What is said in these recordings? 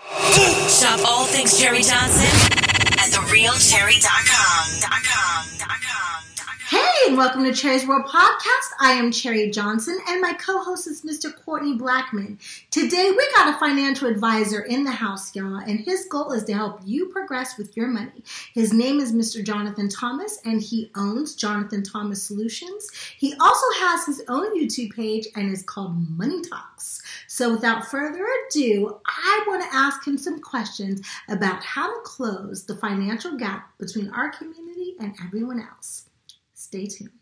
Shop all things Cherie Johnson at therealcherie.com. Hey, and welcome to Cherie's World Podcast. I am Cherie Johnson, and my co-host is Mr. Courtney Blackman. Today, we got a financial advisor in the house, y'all, and his goal is to help you progress with your money. His name is Mr. Jonathan Thomas, and he owns Jonathan Thomas Solutions. He also has his own YouTube page, and is called Money Talks. So, without further ado, I want to ask him some questions about how to close the financial gap between our community and everyone else. Stay tuned.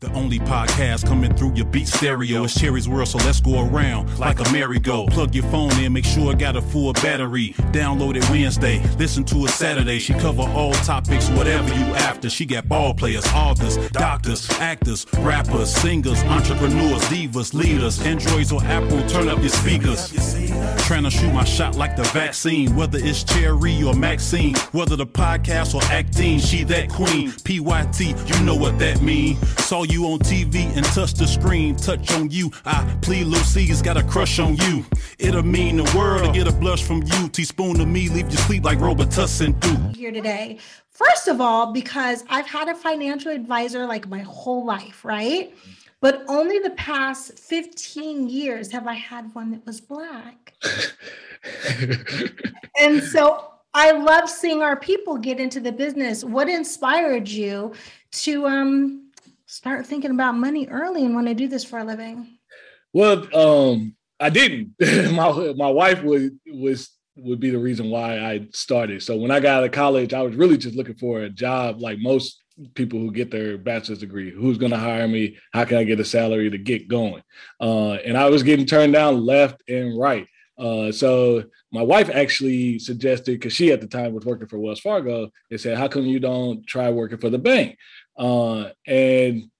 The only podcast coming through your beat stereo is Cherie's World, so let's go around like a merry-go. Plug your phone in, make sure it got a full battery. Download it Wednesday, listen to it Saturday. She cover all topics, whatever you after. She got ball players, authors, doctors, actors, rappers, singers, entrepreneurs, divas, leaders, Androids or Apple. Turn up your speakers. Trying to shoot my shot like the vaccine, whether it's Cherie or Maxine, whether the podcast or acting. She that queen, PYT, you know what that mean. Saw you on TV and touch the screen, touch on you. I plead Lucy's got a crush on you. It'll mean the world to get a blush from you. Teaspoon to me, leave you sleep like Robitussin do. here today. First of all, because I've had a financial advisor like my whole life, right? But only the past 15 years have I had one that was black. and so I love seeing our people get into the business. What inspired you to um, start thinking about money early and want to do this for a living? Well, um, I didn't. my my wife would was would be the reason why I started. So when I got out of college, I was really just looking for a job like most people who get their bachelor's degree. Who's going to hire me? How can I get a salary to get going? Uh, and I was getting turned down left and right. Uh, so my wife actually suggested because she at the time was working for Wells Fargo. They said, "How come you don't try working for the bank?" Uh, and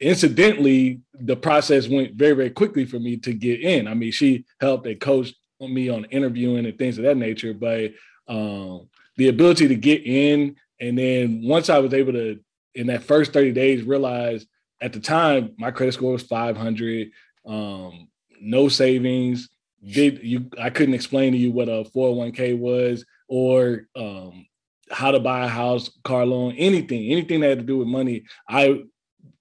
incidentally, the process went very, very quickly for me to get in. I mean, she helped and coached me on interviewing and things of that nature, but um, the ability to get in, and then once I was able to, in that first 30 days, realize at the time my credit score was 500, um, no savings. Did you? I couldn't explain to you what a 401k was or um, how to buy a house, car loan, anything, anything that had to do with money. I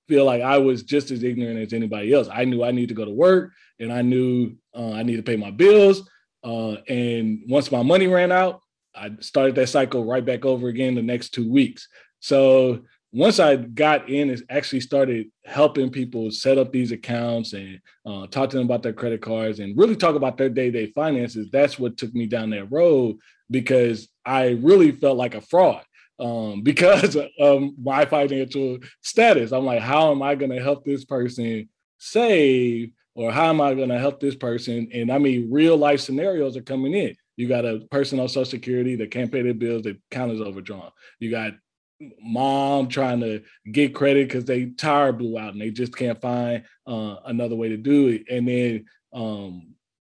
feel like I was just as ignorant as anybody else. I knew I needed to go to work and I knew uh, I needed to pay my bills. Uh, and once my money ran out, I started that cycle right back over again the next two weeks. So once I got in and actually started helping people set up these accounts and uh, talk to them about their credit cards and really talk about their day-to-day finances, that's what took me down that road because I really felt like a fraud um, because of my financial status. I'm like, how am I going to help this person save, or how am I going to help this person? And I mean, real life scenarios are coming in. You got a person on Social Security that can't pay their bills, their account is overdrawn. You got mom trying to get credit because they tire blew out and they just can't find uh, another way to do it. And then um,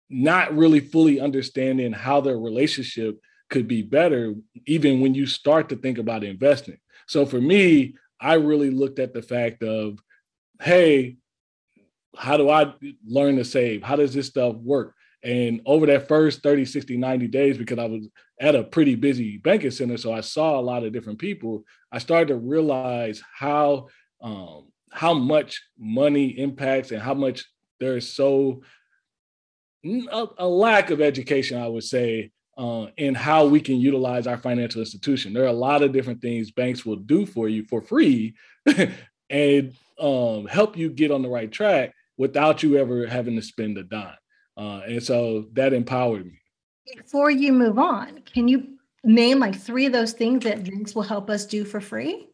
not really fully understanding how their relationship could be better, even when you start to think about investing. So for me, I really looked at the fact of, hey, how do I learn to save? How does this stuff work? And over that first 30, 60, 90 days, because I was at a pretty busy banking center, so I saw a lot of different people, I started to realize how um, how much money impacts and how much there's so a, a lack of education, I would say, uh, in how we can utilize our financial institution. There are a lot of different things banks will do for you for free and um, help you get on the right track without you ever having to spend a dime. Uh, and so that empowered me. Before you move on, can you name like three of those things that banks will help us do for free?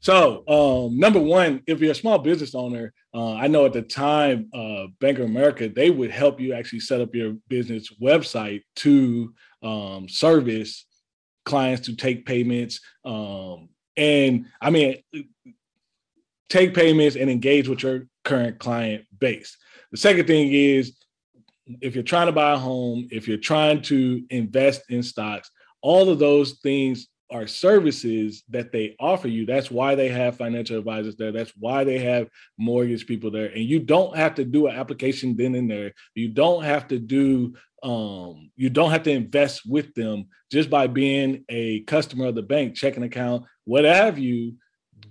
So, um, number one, if you're a small business owner, uh, I know at the time, uh, Bank of America, they would help you actually set up your business website to um, service clients to take payments. Um, and I mean, take payments and engage with your current client base. The second thing is if you're trying to buy a home, if you're trying to invest in stocks, all of those things are services that they offer you. That's why they have financial advisors there. That's why they have mortgage people there. And you don't have to do an application then and there. You don't have to do um, you don't have to invest with them just by being a customer of the bank, checking account, what have you,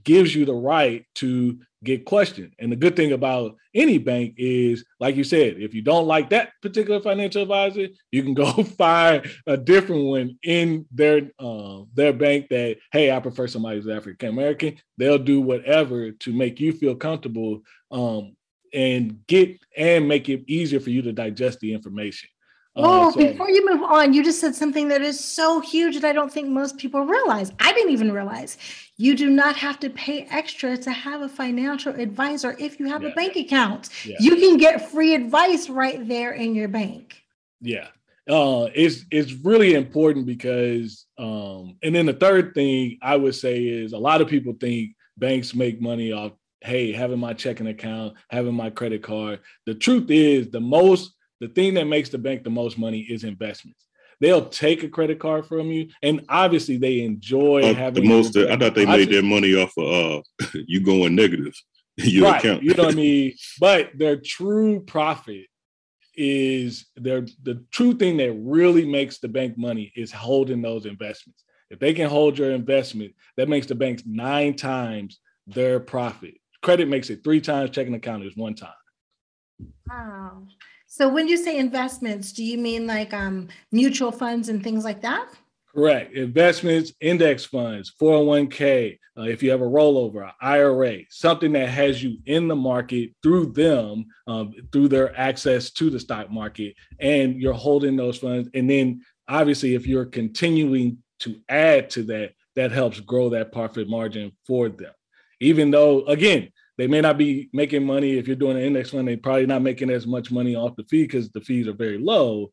gives you the right to get questioned. And the good thing about any bank is, like you said, if you don't like that particular financial advisor, you can go find a different one in their uh, their bank. That hey, I prefer somebody who's African American. They'll do whatever to make you feel comfortable um, and get and make it easier for you to digest the information. Oh, uh, so, before you move on, you just said something that is so huge that I don't think most people realize. I didn't even realize. You do not have to pay extra to have a financial advisor if you have yeah. a bank account. Yeah. You can get free advice right there in your bank. Yeah. Uh, it's it's really important because um, and then the third thing I would say is a lot of people think banks make money off hey having my checking account having my credit card the truth is the most the thing that makes the bank the most money is investments. They'll take a credit card from you, and obviously they enjoy uh, having the most. I thought they made their money off of uh, you going negative. In your right, account. you know what I mean? But their true profit is their the true thing that really makes the bank money is holding those investments. If they can hold your investment, that makes the banks nine times their profit. Credit makes it three times. Checking account is one time. Wow. So when you say investments, do you mean like um, mutual funds and things like that? Correct. Investments, index funds, 401k, uh, if you have a rollover, IRA, something that has you in the market through them, um, through their access to the stock market, and you're holding those funds. And then obviously, if you're continuing to add to that, that helps grow that profit margin for them. Even though, again, they may not be making money if you're doing an index fund. They're probably not making as much money off the fee because the fees are very low.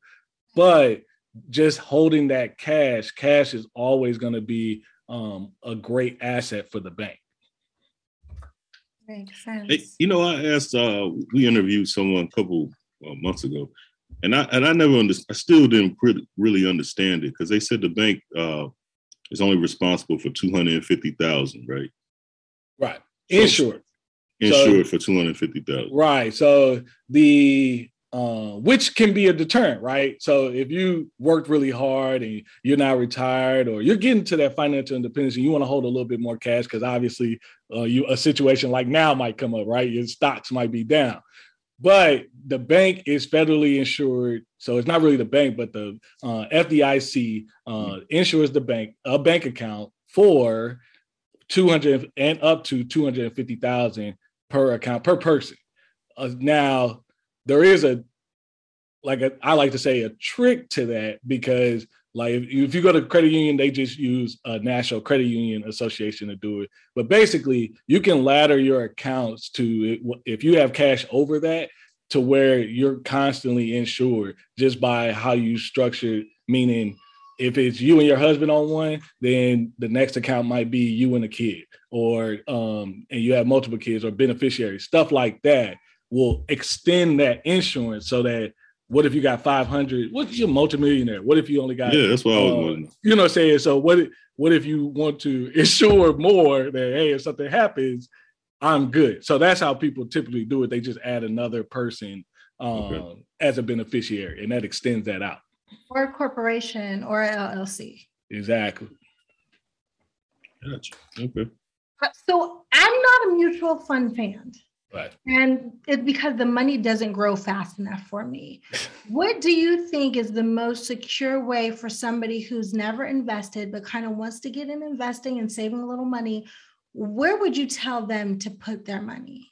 But just holding that cash, cash is always going to be um, a great asset for the bank. Makes sense. Hey, you know, I asked. Uh, we interviewed someone a couple uh, months ago, and I and I never understood. I still didn't pre- really understand it because they said the bank uh, is only responsible for two hundred and fifty thousand, right? Right. Insured insured so, for 250000 right. So the uh, which can be a deterrent right? So if you worked really hard and you're now retired or you're getting to that financial independence and you want to hold a little bit more cash because obviously uh, you a situation like now might come up right? Your stocks might be down. But the bank is federally insured so it's not really the bank but the uh, fdic uh, insures the bank a bank account for 200 and up to 250000 per account per person. Uh, now there is a like a, I like to say a trick to that because like if, if you go to credit union, they just use a national credit union association to do it. But basically, you can ladder your accounts to if you have cash over that to where you're constantly insured just by how you structure. Meaning, if it's you and your husband on one, then the next account might be you and a kid, or um, and you have multiple kids or beneficiaries, stuff like that will extend that insurance so that what if you got 500? What's your multimillionaire? What if you only got, Yeah, that's what I was uh, wondering. you know what I'm saying? So what if- what if you want to insure more that hey, if something happens, I'm good. So that's how people typically do it. They just add another person um, Okay. as a beneficiary, and that extends that out. Or a corporation or a LLC. Exactly. Gotcha. Okay. So I'm not a mutual fund fan. Right. And it's because the money doesn't grow fast enough for me. What do you think is the most secure way for somebody who's never invested but kind of wants to get in investing and saving a little money? Where would you tell them to put their money?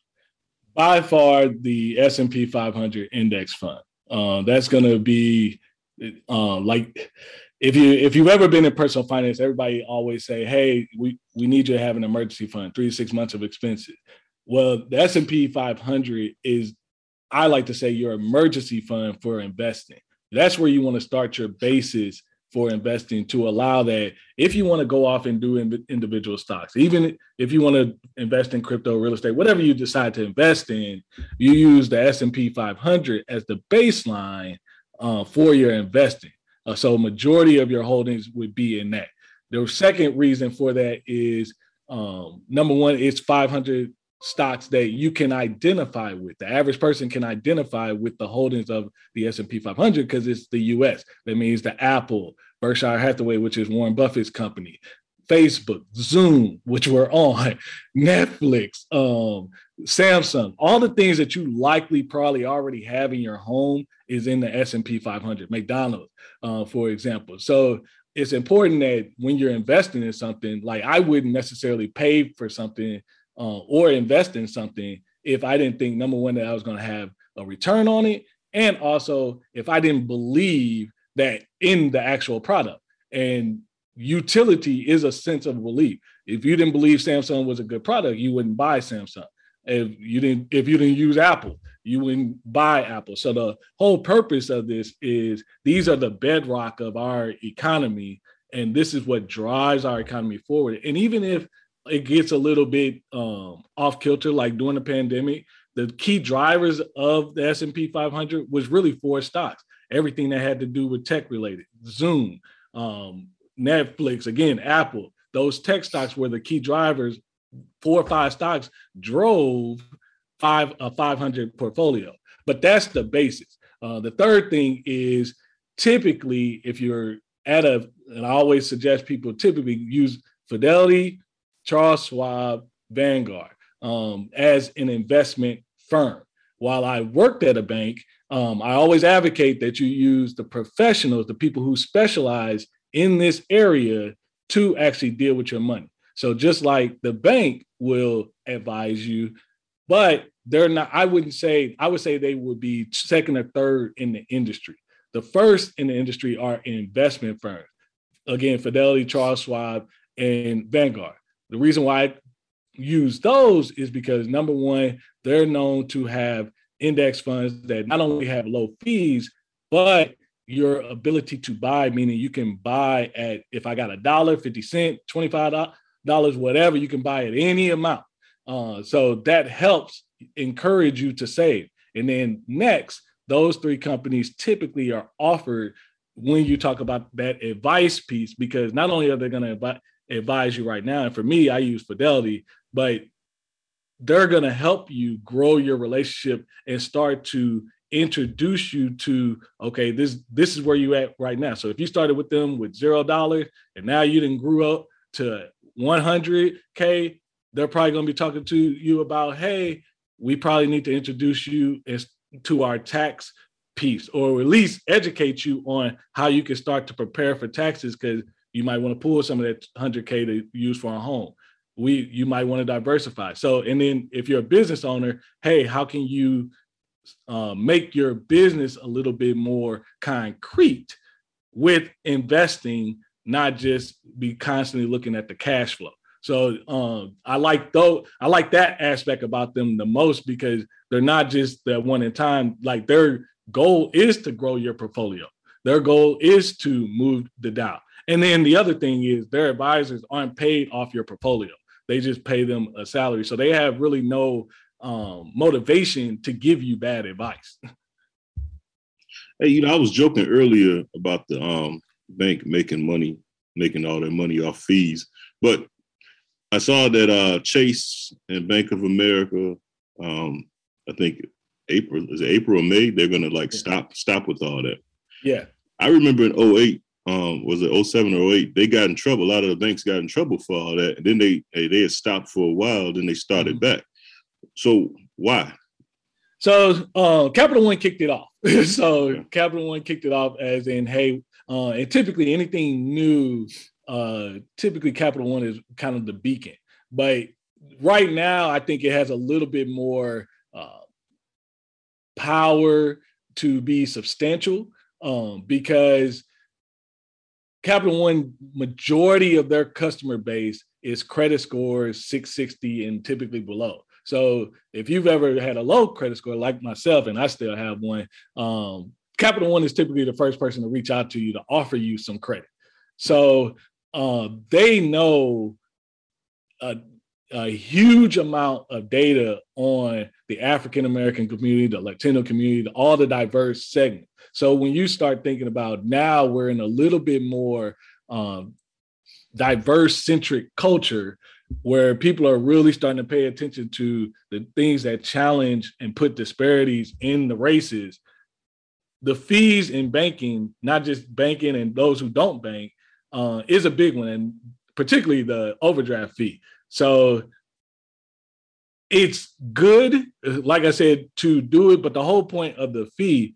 By far, the S and P 500 index fund. Uh, that's going to be uh, like if you if you've ever been in personal finance, everybody always say, "Hey, we we need you to have an emergency fund, three to six months of expenses." Well, the S and P 500 is, I like to say, your emergency fund for investing. That's where you want to start your basis for investing to allow that if you want to go off and do in- individual stocks, even if you want to invest in crypto, real estate, whatever you decide to invest in, you use the S and P 500 as the baseline uh, for your investing. Uh, so majority of your holdings would be in that. The second reason for that is um, number one, it's 500 stocks that you can identify with. The average person can identify with the holdings of the S&P 500 because it's the US. That means the Apple, Berkshire Hathaway, which is Warren Buffett's company, Facebook, Zoom, which we're on, Netflix, um, Samsung, all the things that you likely probably already have in your home is in the S&P 500, McDonald's, uh, for example. So it's important that when you're investing in something, like I wouldn't necessarily pay for something uh, or invest in something if I didn't think number one that I was going to have a return on it, and also if I didn't believe that in the actual product. And utility is a sense of belief. If you didn't believe Samsung was a good product, you wouldn't buy Samsung. If you didn't, if you didn't use Apple, you wouldn't buy Apple. So the whole purpose of this is these are the bedrock of our economy, and this is what drives our economy forward. And even if it gets a little bit um, off kilter, like during the pandemic, the key drivers of the S&P 500 was really four stocks. Everything that had to do with tech related, Zoom, um, Netflix, again, Apple. Those tech stocks were the key drivers. Four or five stocks drove five a 500 portfolio. But that's the basis. Uh, the third thing is typically if you're at a, and I always suggest people typically use Fidelity, Charles Schwab, Vanguard um, as an investment firm. While I worked at a bank, um, I always advocate that you use the professionals, the people who specialize in this area to actually deal with your money. So just like the bank will advise you, but they're not, I wouldn't say, I would say they would be second or third in the industry. The first in the industry are investment firms. Again, Fidelity, Charles Schwab, and Vanguard. The reason why I use those is because number one, they're known to have index funds that not only have low fees, but your ability to buy, meaning you can buy at if I got a dollar, 50 cent, 25 dollars, whatever, you can buy at any amount. Uh, so that helps encourage you to save. And then next, those three companies typically are offered when you talk about that advice piece, because not only are they going to advi- advise you right now, and for me, I use Fidelity, but they're going to help you grow your relationship and start to introduce you to okay this this is where you at right now. So if you started with them with zero dollars and now you didn't grew up to 100k they're probably going to be talking to you about hey we probably need to introduce you as, to our tax piece or at least educate you on how you can start to prepare for taxes because you might want to pull some of that 100k to use for a home. We you might want to diversify. So and then if you're a business owner hey how can you uh, make your business a little bit more concrete with investing not just be constantly looking at the cash flow so um, I like though I like that aspect about them the most because they're not just that one in time. Like their goal is to grow your portfolio. Their goal is to move the Dow. And then the other thing is their advisors aren't paid off your portfolio. They just pay them a salary. So they have really no um, motivation to give you bad advice. Hey, you know, I was joking earlier about the um, bank making money, making all their money off fees, but I saw that uh, Chase and Bank of America, um, I think April is it April or May, they're gonna like stop stop with all that. Yeah. I remember in 08, um, was it 07 or 08, they got in trouble. A lot of the banks got in trouble for all that. And then they they had stopped for a while, then they started mm-hmm. back. So why? So uh, Capital One kicked it off. so yeah. Capital One kicked it off as in, hey, uh, and typically anything new, uh, typically Capital One is kind of the beacon. But right now, I think it has a little bit more uh, power to be substantial um, because Capital One majority of their customer base is credit scores 660 and typically below. So if you've ever had a low credit score like myself, and I still have one, um, Capital One is typically the first person to reach out to you to offer you some credit. So uh, they know a, a huge amount of data on the African American community, the Latino community, all the diverse segments. So when you start thinking about now, we're in a little bit more um, diverse centric culture where people are really starting to pay attention to the things that challenge and put disparities in the races. The fees in banking, not just banking and those who don't bank, uh, is a big one, and particularly the overdraft fee. So it's good, like I said, to do it, but the whole point of the fee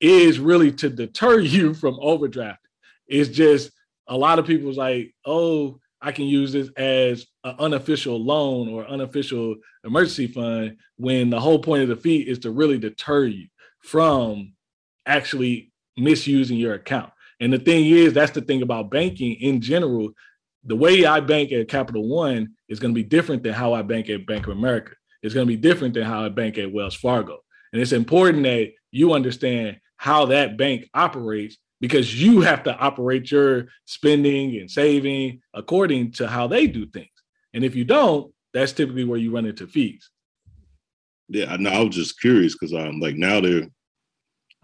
is really to deter you from overdraft. It's just a lot of people's like, oh, I can use this as an unofficial loan or unofficial emergency fund when the whole point of the fee is to really deter you from actually misusing your account. And the thing is, that's the thing about banking in general. The way I bank at Capital One is going to be different than how I bank at Bank of America. It's going to be different than how I bank at Wells Fargo. And it's important that you understand how that bank operates because you have to operate your spending and saving according to how they do things. And if you don't, that's typically where you run into fees. Yeah, I know. I was just curious because I'm like now they're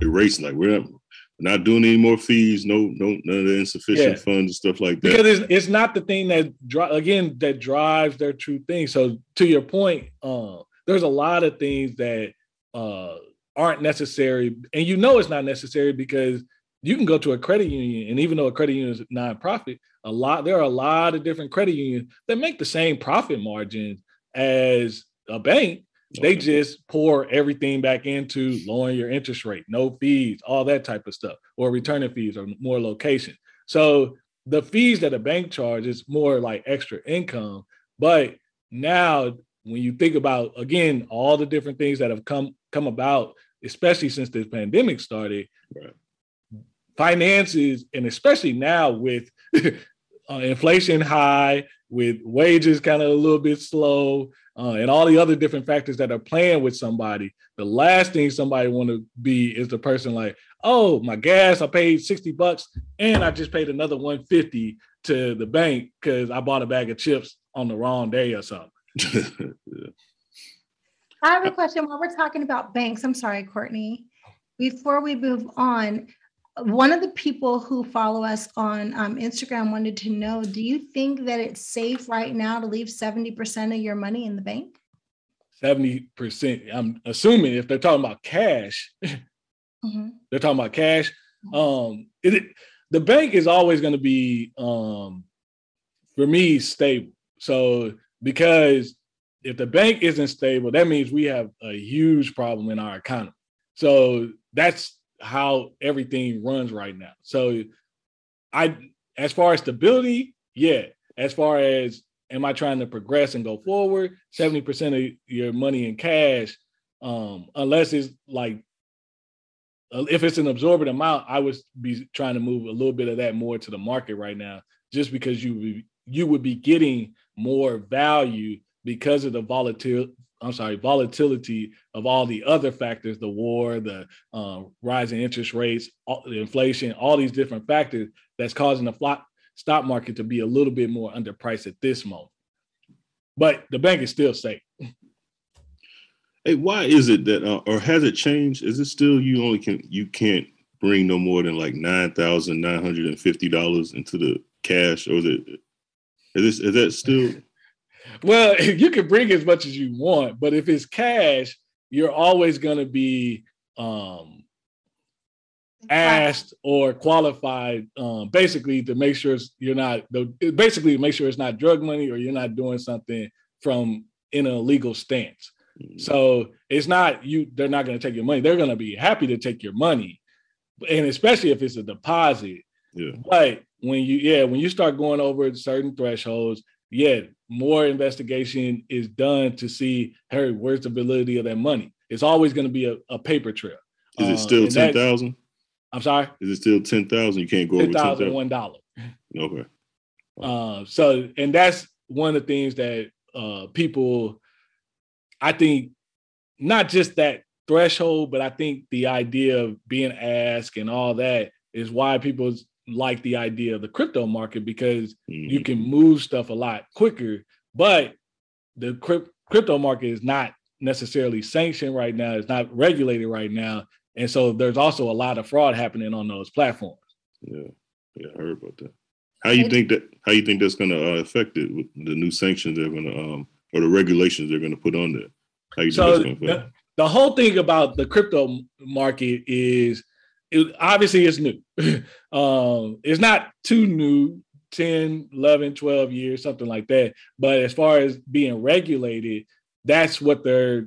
erasing like we're not, we're not doing any more fees, no, no, none of the insufficient yeah. funds and stuff like that. Because it's, it's not the thing that dri- again that drives their true thing. So to your point, uh, there's a lot of things that uh, aren't necessary, and you know it's not necessary because you can go to a credit union, and even though a credit union is nonprofit, a lot there are a lot of different credit unions that make the same profit margins as a bank. They just pour everything back into lowering your interest rate, no fees, all that type of stuff, or returning fees or more location. So the fees that a bank charges more like extra income. But now when you think about again all the different things that have come come about, especially since this pandemic started, right finances, and especially now with uh, inflation high, with wages kind of a little bit slow, uh, and all the other different factors that are playing with somebody, the last thing somebody want to be is the person like, oh, my gas, I paid 60 bucks and I just paid another 150 to the bank because I bought a bag of chips on the wrong day or something. I have a question while we're talking about banks. I'm sorry, Courtney. Before we move on, one of the people who follow us on um, Instagram wanted to know Do you think that it's safe right now to leave 70% of your money in the bank? 70%. I'm assuming if they're talking about cash, mm-hmm. they're talking about cash. Um, it, the bank is always going to be, um, for me, stable. So, because if the bank isn't stable, that means we have a huge problem in our economy. So, that's how everything runs right now. So I as far as stability, yeah. As far as am I trying to progress and go forward, 70% of your money in cash, um, unless it's like uh, if it's an absorbent amount, I would be trying to move a little bit of that more to the market right now, just because you you would be getting more value because of the volatility I'm sorry, volatility of all the other factors, the war, the um, rising interest rates, all, the inflation, all these different factors that's causing the flop, stock market to be a little bit more underpriced at this moment. But the bank is still safe. Hey, why is it that, uh, or has it changed? Is it still you only can you can't bring no more than like nine thousand nine hundred and fifty dollars into the cash, or is it? Is, this, is that still? Well, you can bring as much as you want, but if it's cash, you're always going to be um, asked or qualified, um, basically to make sure you're not basically make sure it's not drug money or you're not doing something from in a legal stance. Mm-hmm. So it's not you. They're not going to take your money. They're going to be happy to take your money, and especially if it's a deposit. Yeah. But when you yeah when you start going over certain thresholds, yeah, more investigation is done to see hey where's the validity of that money. It's always going to be a, a paper trail. Is it uh, still uh, ten thousand? I'm sorry. Is it still ten thousand? You can't go over ten thousand. One dollar. Okay. Uh, so and that's one of the things that uh, people I think not just that threshold, but I think the idea of being asked and all that is why people like the idea of the crypto market because mm-hmm. you can move stuff a lot quicker. But the crypt- crypto market is not necessarily sanctioned right now, it's not regulated right now. And so there's also a lot of fraud happening on those platforms. Yeah, yeah, I heard about that. How you think that? How you think that's going to uh, affect it with the new sanctions they're going to um, or the regulations they're going to put on there? How you so the, the, whole thing about the crypto market is it, obviously it's new. um, it's not too new, 10, 11, 12 years, something like that. But as far as being regulated, that's what they're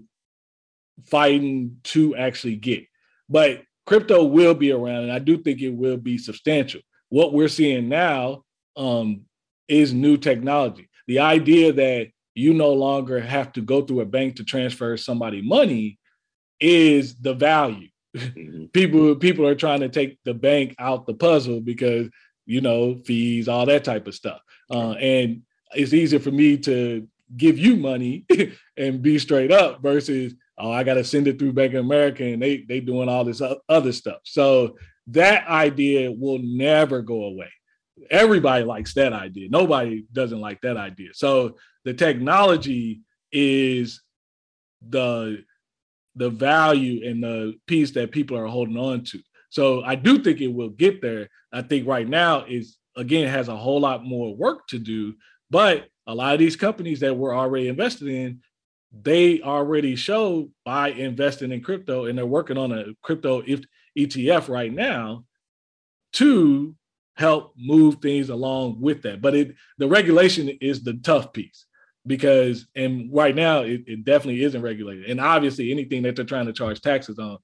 fighting to actually get. But crypto will be around, and I do think it will be substantial. What we're seeing now um, is new technology. The idea that you no longer have to go through a bank to transfer somebody money is the value. Mm-hmm. people people are trying to take the bank out the puzzle because you know fees, all that type of stuff. Uh, and it's easier for me to give you money and be straight up versus oh I got to send it through Bank of America and they they doing all this other stuff. So that idea will never go away. Everybody likes that idea. Nobody doesn't like that idea. So the technology is the the value and the piece that people are holding on to. So I do think it will get there. I think right now is again has a whole lot more work to do, but a lot of these companies that we're already invested in, they already show by investing in crypto and they're working on a crypto ETF right now to help move things along with that. But it the regulation is the tough piece because and right now it, it, definitely isn't regulated. And obviously anything that they're trying to charge taxes on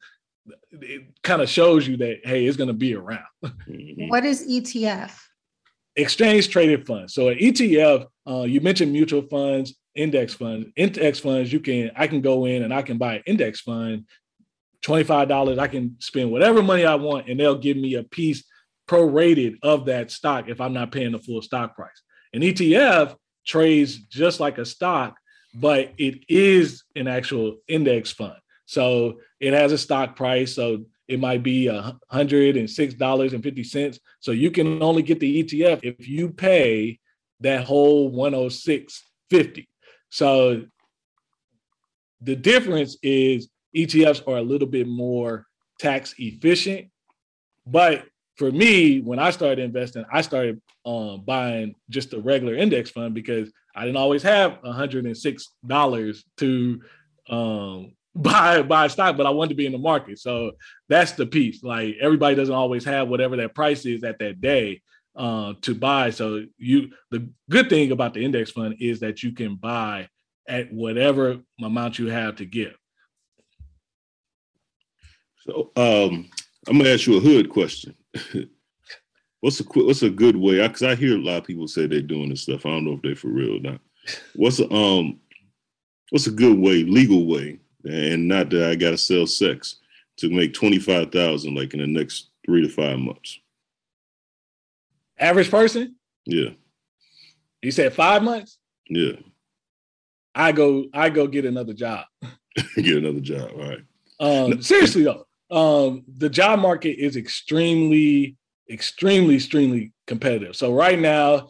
it kind of shows you that hey it's going to be around. Mm-hmm. what is etf exchange traded funds. So an etf uh, you mentioned mutual funds index funds. Index funds you can i can go in and i can buy an index fund. $25 i can spend whatever money i want and they'll give me a piece prorated of that stock if i'm not paying the full stock price. An etf trades just like a stock, but it is an actual index fund. So it has a stock price. So it might be a hundred and six dollars and fifty cents. So you can only get the ETF if you pay that whole 106.50. So the difference is ETFs are a little bit more tax efficient, but for me, when I started investing, I started um, buying just a regular index fund because I didn't always have $106 to um, buy buy stock, but I wanted to be in the market. So that's the piece. Like everybody doesn't always have whatever that price is at that day uh, to buy. So you the good thing about the index fund is that you can buy at whatever amount you have to give. So um, I'm gonna ask you a hood question. what's a what's a good way? Because I, I, hear a lot of people say they're doing this stuff. I don't know if they're for real or not. What's a um, what's a good way, legal way, and not that I gotta sell sex to make twenty five thousand like in the next three to five months. Average person. Yeah. You said five months. Yeah. I go. I go get another job. get another job. All right. Um, seriously though, um, the job market is extremely, extremely, extremely competitive. So right now,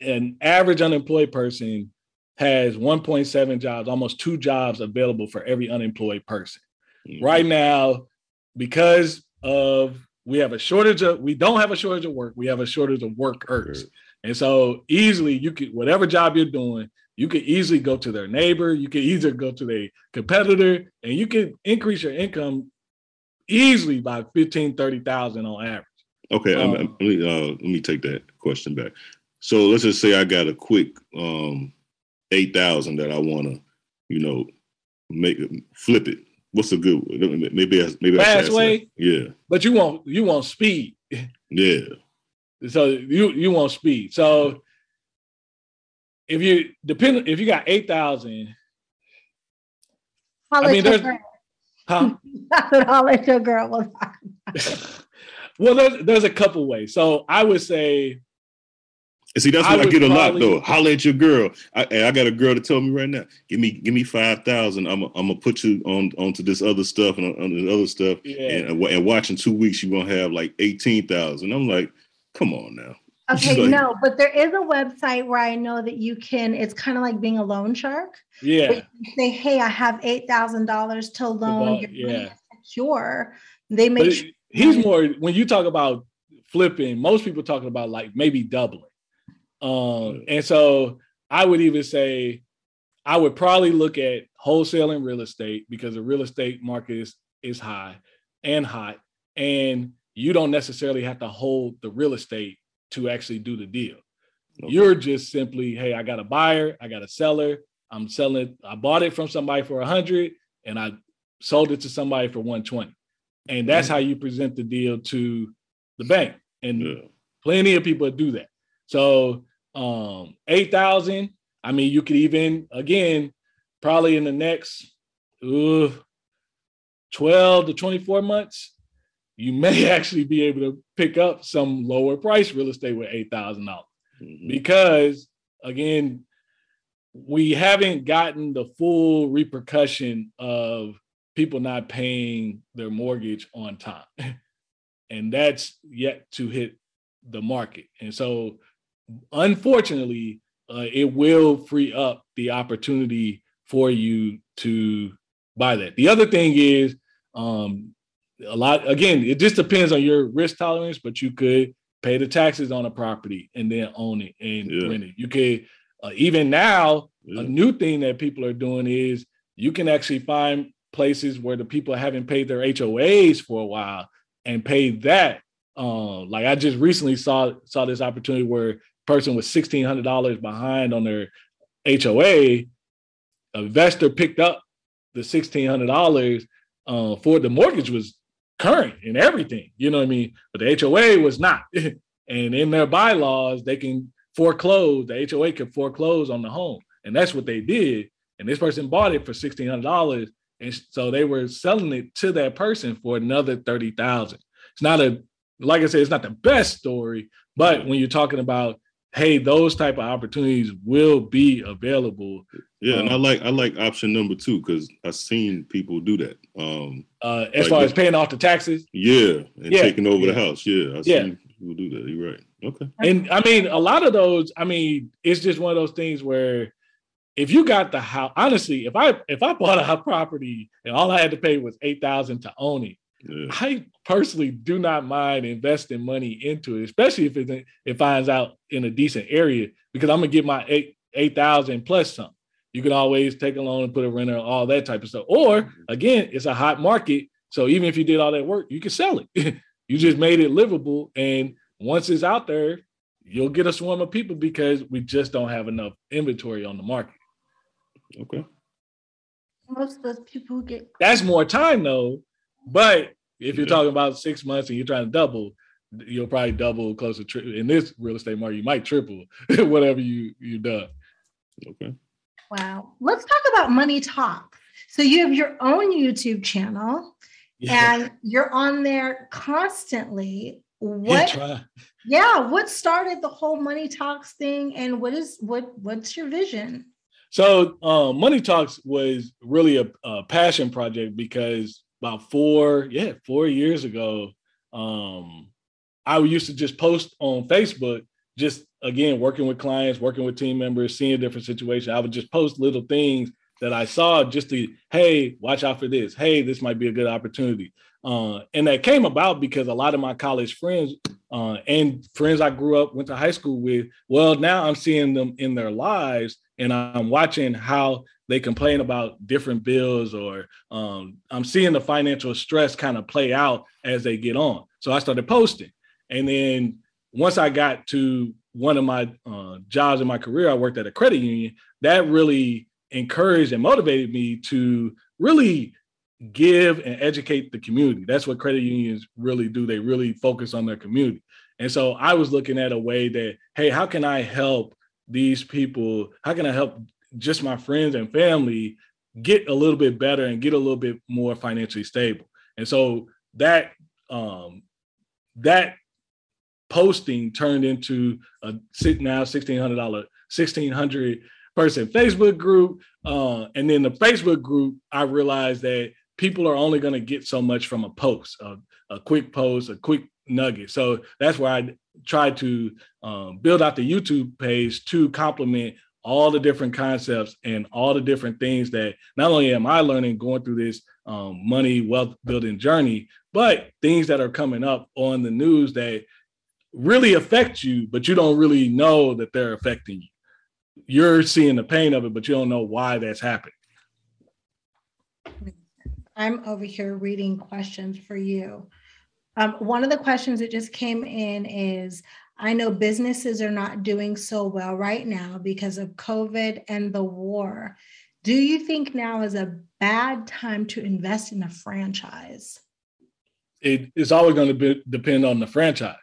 an average unemployed person has 1.7 jobs, almost two jobs available for every unemployed person. Mm-hmm. Right now, because of we have a shortage of we don't have a shortage of work. We have a shortage of workers. And so easily you could whatever job you're doing, you could easily go to their neighbor, you could either go to their competitor, and you could increase your income easily by 15, 30,000 on average. Okay, um, let me uh, let me take that question back. So let's just say I got a quick um, eight thousand that I want to, you know, make flip it. What's a good maybe I, maybe fast way? Yeah, but you want you want speed. Yeah. So you you want speed. So if you depend if you got eight thousand, I mean there's huh? That's what I'll let your girl was Well, there's there's a couple ways. So I would say and see, that's what I, I get a lot though. Holler at your girl. I, I got a girl to tell me right now. Give me, give me five thousand. I'm, I'm gonna put you on onto this other stuff and on, on other stuff. Yeah. And, and watching two weeks, you're gonna have like eighteen thousand. I'm like, come on now. Okay, like, no, but there is a website where I know that you can. It's kind of like being a loan shark. Yeah. say, hey, I have eight thousand dollars to loan. You're yeah. secure. They make. Sure- he's more when you talk about flipping. Most people talking about like maybe doubling. Um, and so I would even say I would probably look at wholesaling real estate because the real estate market is is high and hot, and you don't necessarily have to hold the real estate to actually do the deal. Okay. You're just simply, hey, I got a buyer, I got a seller, I'm selling. I bought it from somebody for a hundred, and I sold it to somebody for 120, and that's mm-hmm. how you present the deal to the bank. And yeah. plenty of people do that. So um, 8,000. I mean, you could even, again, probably in the next uh, 12 to 24 months, you may actually be able to pick up some lower price real estate with $8,000. mm-hmm. Because, again, we haven't gotten the full repercussion of people not paying their mortgage on time. and that's yet to hit the market. And so unfortunately, uh, it will free up the opportunity for you to buy that. The other thing is, um, a lot again, it just depends on your risk tolerance, but you could pay the taxes on a property and then own it and yeah. rent it. You could uh, even now yeah. a new thing that people are doing is you can actually find places where the people haven't paid their HOAs for a while and pay that. Um, like I just recently saw saw this opportunity where person was sixteen hundred dollars behind on their HOA, investor picked up the sixteen hundred dollars uh, for the mortgage was current and everything. You know what I mean? But the HOA was not. and in their bylaws, they can foreclose. The HOA can foreclose on the home, and that's what they did. And this person bought it for sixteen hundred dollars, and so they were selling it to that person for another thirty thousand. It's not a like I said, it's not the best story, but when you're talking about hey, those type of opportunities will be available. Yeah, um, and I um, like I like option number two because I've seen people do that. Um uh as like far as paying off the taxes. Yeah, and yeah, taking over yeah. the house. Yeah, I've yeah. people do that. You're right. Okay. And I mean, a lot of those, I mean, it's just one of those things where if you got the house, honestly, if I if I bought a property and all I had to pay was eight thousand to own it, yeah. I personally do not mind investing money into it, especially if it, it finds out in a decent area, because I'm gonna get my eight eight thousand plus some. You can always take a loan and put a renter, all that type of stuff. Or mm-hmm. again, it's a hot market, so even if you did all that work, you can sell it. you just made it livable, and once it's out there, you'll get a swarm of people because we just don't have enough inventory on the market. Okay. Most of those people get that's more time though but if you're yeah. talking about six months and you're trying to double, you'll probably double close to tri- in this real estate market. You might triple whatever you you done. Okay. Wow. Let's talk about money talk. So you have your own YouTube channel, yeah. and you're on there constantly. What? Yeah, yeah. What started the whole money talks thing, and what is what? What's your vision? So, uh, Money Talks was really a, a passion project because about four, yeah, four years ago, um, I used to just post on Facebook, just again, working with clients, working with team members, seeing different situations. I would just post little things that I saw just to, hey, watch out for this. Hey, this might be a good opportunity. Uh, and that came about because a lot of my college friends uh, and friends I grew up, went to high school with, well, now I'm seeing them in their lives and I'm watching how they complain about different bills or um, I'm seeing the financial stress kind of play out as they get on. So I started posting. And then once I got to one of my uh, jobs in my career, I worked at a credit union. That really encouraged and motivated me to really give and educate the community. That's what credit unions really do. They really focus on their community. And so I was looking at a way that, hey, how can I help these people? How can I help just my friends and family get a little bit better and get a little bit more financially stable? And so that um that posting turned into a now $1600 1600 person Facebook group. Uh, and then the Facebook group, I realized that people are only going to get so much from a post, a, a, quick post, a quick nugget. So that's why I tried to um, build out the YouTube page to complement all the different concepts and all the different things that not only am I learning going through this um, money wealth building journey, but things that are coming up on the news that really affect you, but you don't really know that they're affecting you. You're seeing the pain of it, but you don't know why that's happening. I'm over here reading questions for you. Um, one of the questions that just came in is I know businesses are not doing so well right now because of COVID and the war. Do you think now is a bad time to invest in a franchise? It, it's always going to be, depend on the franchise.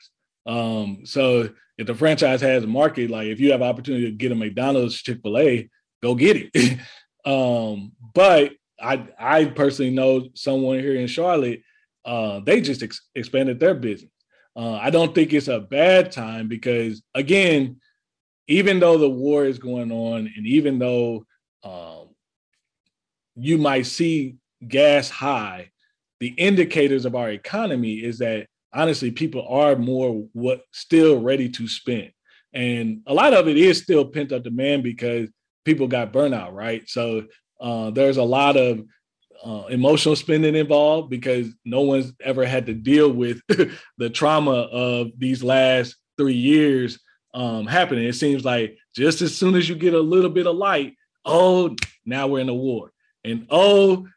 Um, so if the franchise has a market, like if you have opportunity to get a McDonald's, Chick Fil A, go get it. um, but I I personally know someone here in Charlotte. Uh, they just ex- expanded their business. Uh, I don't think it's a bad time because again, even though the war is going on, and even though um, you might see gas high, the indicators of our economy is that honestly people are more what still ready to spend, and a lot of it is still pent up demand because people got burnout, right? So uh, there's a lot of uh, emotional spending involved because no one's ever had to deal with the trauma of these last three years um, happening. It seems like just as soon as you get a little bit of light, oh, now we're in a war. And oh,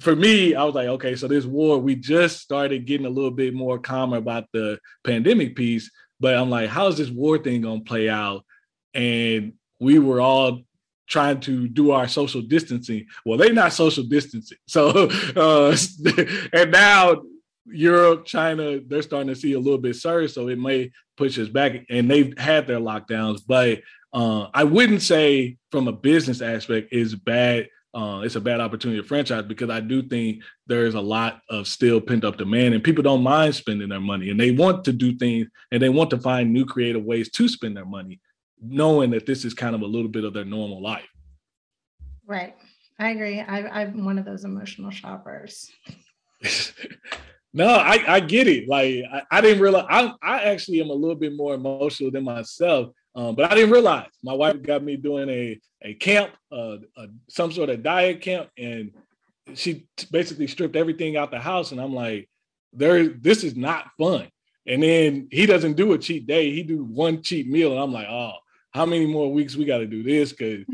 for me, I was like, okay, so this war, we just started getting a little bit more calmer about the pandemic piece. But I'm like, how's this war thing gonna play out? And we were all trying to do our social distancing. Well, they're not social distancing. So, uh, and now Europe, China, they're starting to see a little bit surge. So it may push us back. And they've had their lockdowns, but uh, I wouldn't say from a business aspect is bad. Uh, it's a bad opportunity to franchise because I do think there's a lot of still pent up demand and people don't mind spending their money and they want to do things and they want to find new creative ways to spend their money knowing that this is kind of a little bit of their normal life. Right. I agree. I, I'm one of those emotional shoppers. no, I, I get it. Like I, I, didn't realize I, I actually am a little bit more emotional than myself. Um, but I didn't realize my wife got me doing a a camp, uh, a, some sort of diet camp, and she basically stripped everything out the house. And I'm like, there, this is not fun. And then he doesn't do a cheat day; he do one cheat meal, and I'm like, oh, how many more weeks we got to do this? Because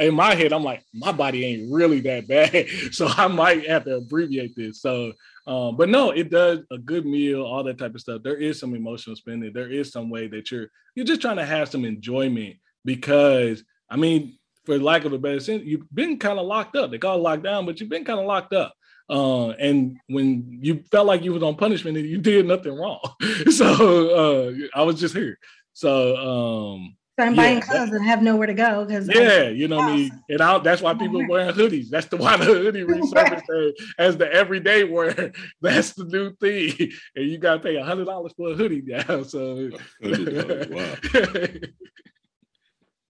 in my head, I'm like, my body ain't really that bad. So I might have to abbreviate this. So, um, but no, it does a good meal, all that type of stuff. There is some emotional spending. There is some way that you're you're just trying to have some enjoyment because I mean, for lack of a better sense, you've been kind of locked up. They call it locked down, but you've been kind of locked up. Uh, and when you felt like you was on punishment and you did nothing wrong. so uh, I was just here. So um, so I'm yeah, buying clothes that, and have nowhere to go because yeah, you know what I mean. And I, that's why people are wearing hoodies. That's the why the hoodie resurfaced as the everyday wear. That's the new thing, and you got to pay a hundred dollars for a hoodie now. So wow.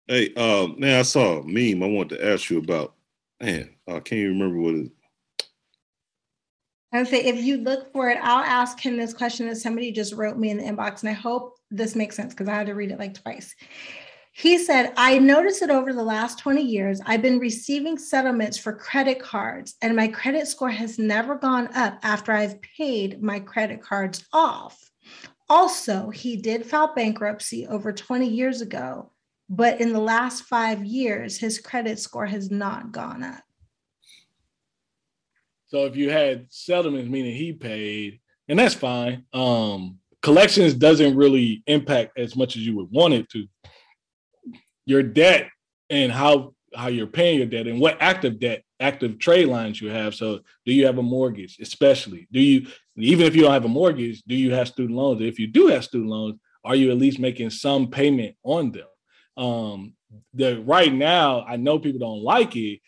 hey, um, now I saw a meme. I wanted to ask you about. Man, I can't even remember what it. I would say if you look for it, I'll ask him this question that somebody just wrote me in the inbox, and I hope this makes sense because I had to read it like twice. He said, I noticed that over the last 20 years, I've been receiving settlements for credit cards, and my credit score has never gone up after I've paid my credit cards off. Also, he did file bankruptcy over 20 years ago, but in the last five years, his credit score has not gone up. So if you had settlements, meaning he paid, and that's fine. Um, collections doesn't really impact as much as you would want it to. Your debt and how how you're paying your debt and what active debt active trade lines you have. So do you have a mortgage especially? Do you even if you don't have a mortgage do you have student loans? If you do have student loans are you at least making some payment on them? Um the right now i know people don't like it